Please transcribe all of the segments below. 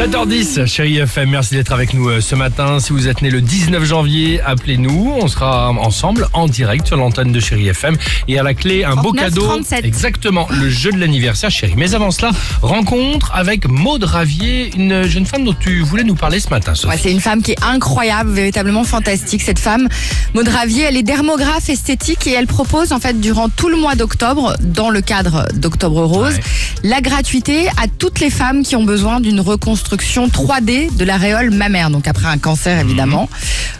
7h10, chérie FM, merci d'être avec nous euh, ce matin. Si vous êtes né le 19 janvier, appelez-nous. On sera ensemble en direct sur l'antenne de chérie FM. Et à la clé, un beau 39, cadeau. 37. Exactement, le jeu de l'anniversaire, chérie. Mais avant cela, rencontre avec Maud Ravier, une jeune femme dont tu voulais nous parler ce matin. Ouais, c'est une femme qui est incroyable, véritablement fantastique. Cette femme, Maud Ravier, elle est dermographe esthétique et elle propose en fait durant tout le mois d'octobre, dans le cadre d'Octobre Rose, Ouais. la gratuité à toutes les femmes qui ont besoin d'une reconstruction 3D de l'aréole mammaire. Donc après un cancer évidemment.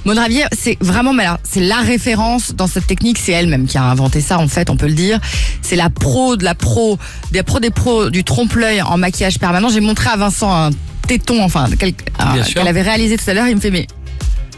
Maud Ravier, c'est vraiment, mais alors, c'est la référence dans cette technique. C'est elle-même qui a inventé ça en fait, on peut le dire. C'est la pro de la pro, des pros des pros du trompe-l'œil en maquillage permanent. J'ai montré à Vincent un téton, enfin, qu'elle avait réalisé tout à l'heure. Il me fait, mais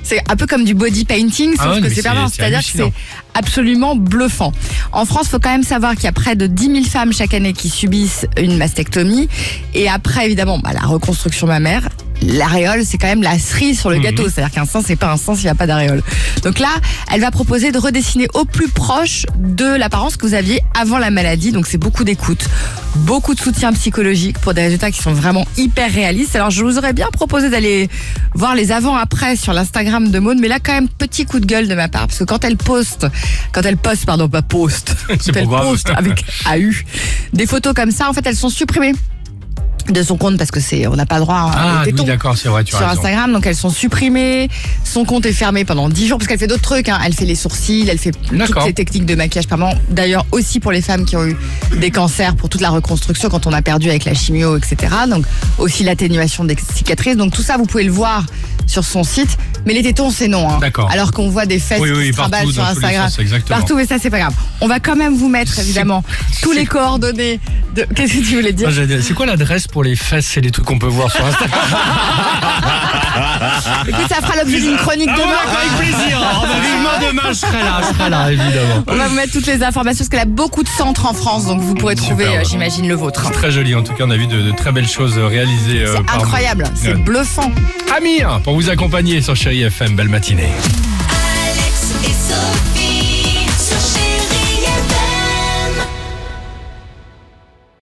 c'est un peu comme du body painting, Ah sauf ouais, que c'est c'est C'est-à-dire que c'est absolument bluffant. En France, faut quand même savoir qu'il y a près de 10 000 femmes chaque année qui subissent une mastectomie. Et après, évidemment, bah, la reconstruction mammaire. L'aréole, c'est quand même la cerise sur le Mhm. gâteau. C'est-à-dire qu'un sein, c'est pas un sein s'il n'y a pas d'aréole. Donc là, elle va proposer de redessiner au plus proche de l'apparence que vous aviez avant la maladie. Donc c'est beaucoup d'écoute, beaucoup de soutien psychologique pour des résultats qui sont vraiment hyper réalistes. Alors je vous aurais bien proposé d'aller voir les avant-après sur l'Instagram de Maud, mais là quand même petit coup de gueule de ma part parce que quand elle poste, quand elle poste, pardon, pas poste, quand elle grave. poste avec AU, des photos comme ça, en fait elles sont supprimées de son compte parce que c'est on n'a pas le droit à Ah aux oui, d'accord, c'est vrai, tu as sur raison. Instagram, donc elles sont supprimées. Son compte est fermé pendant 10 jours parce qu'elle fait d'autres trucs. hein. Elle fait les sourcils, elle fait toutes ces techniques de maquillage permanent. D'ailleurs aussi pour les femmes qui ont eu des cancers, pour toute la reconstruction quand on a perdu avec la chimio, etc. Donc aussi l'atténuation des cicatrices. Donc tout ça, vous pouvez le voir sur son site. Mais les tétons, c'est non. hein. D'accord. Alors qu'on voit des fesses Oui, qui se partout, sur les Instagram. sens. Partout, mais ça, c'est pas grave. On va quand même vous mettre, évidemment, tous les coordonnées de. Qu'est-ce que tu voulais dire j'allais dire, C'est quoi l'adresse pour les fesses et les trucs qu'on peut voir sur Instagram Écoute, ça fera l'objet d'une chronique Ah, demain. voilà, avec plaisir. Bah, vivement demain, je serai là, je serai là, évidemment. On va vous mettre toutes les informations parce qu'elle a beaucoup de centres en France, donc vous pourrez trouver, euh, j'imagine, le vôtre. C'est très joli, en tout cas, on a vu de, de très belles choses réalisées. euh, C'est par incroyable, c'est Ouais. bluffant. Amir, pour vous accompagner sur Chéri FM, belle matinée. Alex et Sophie.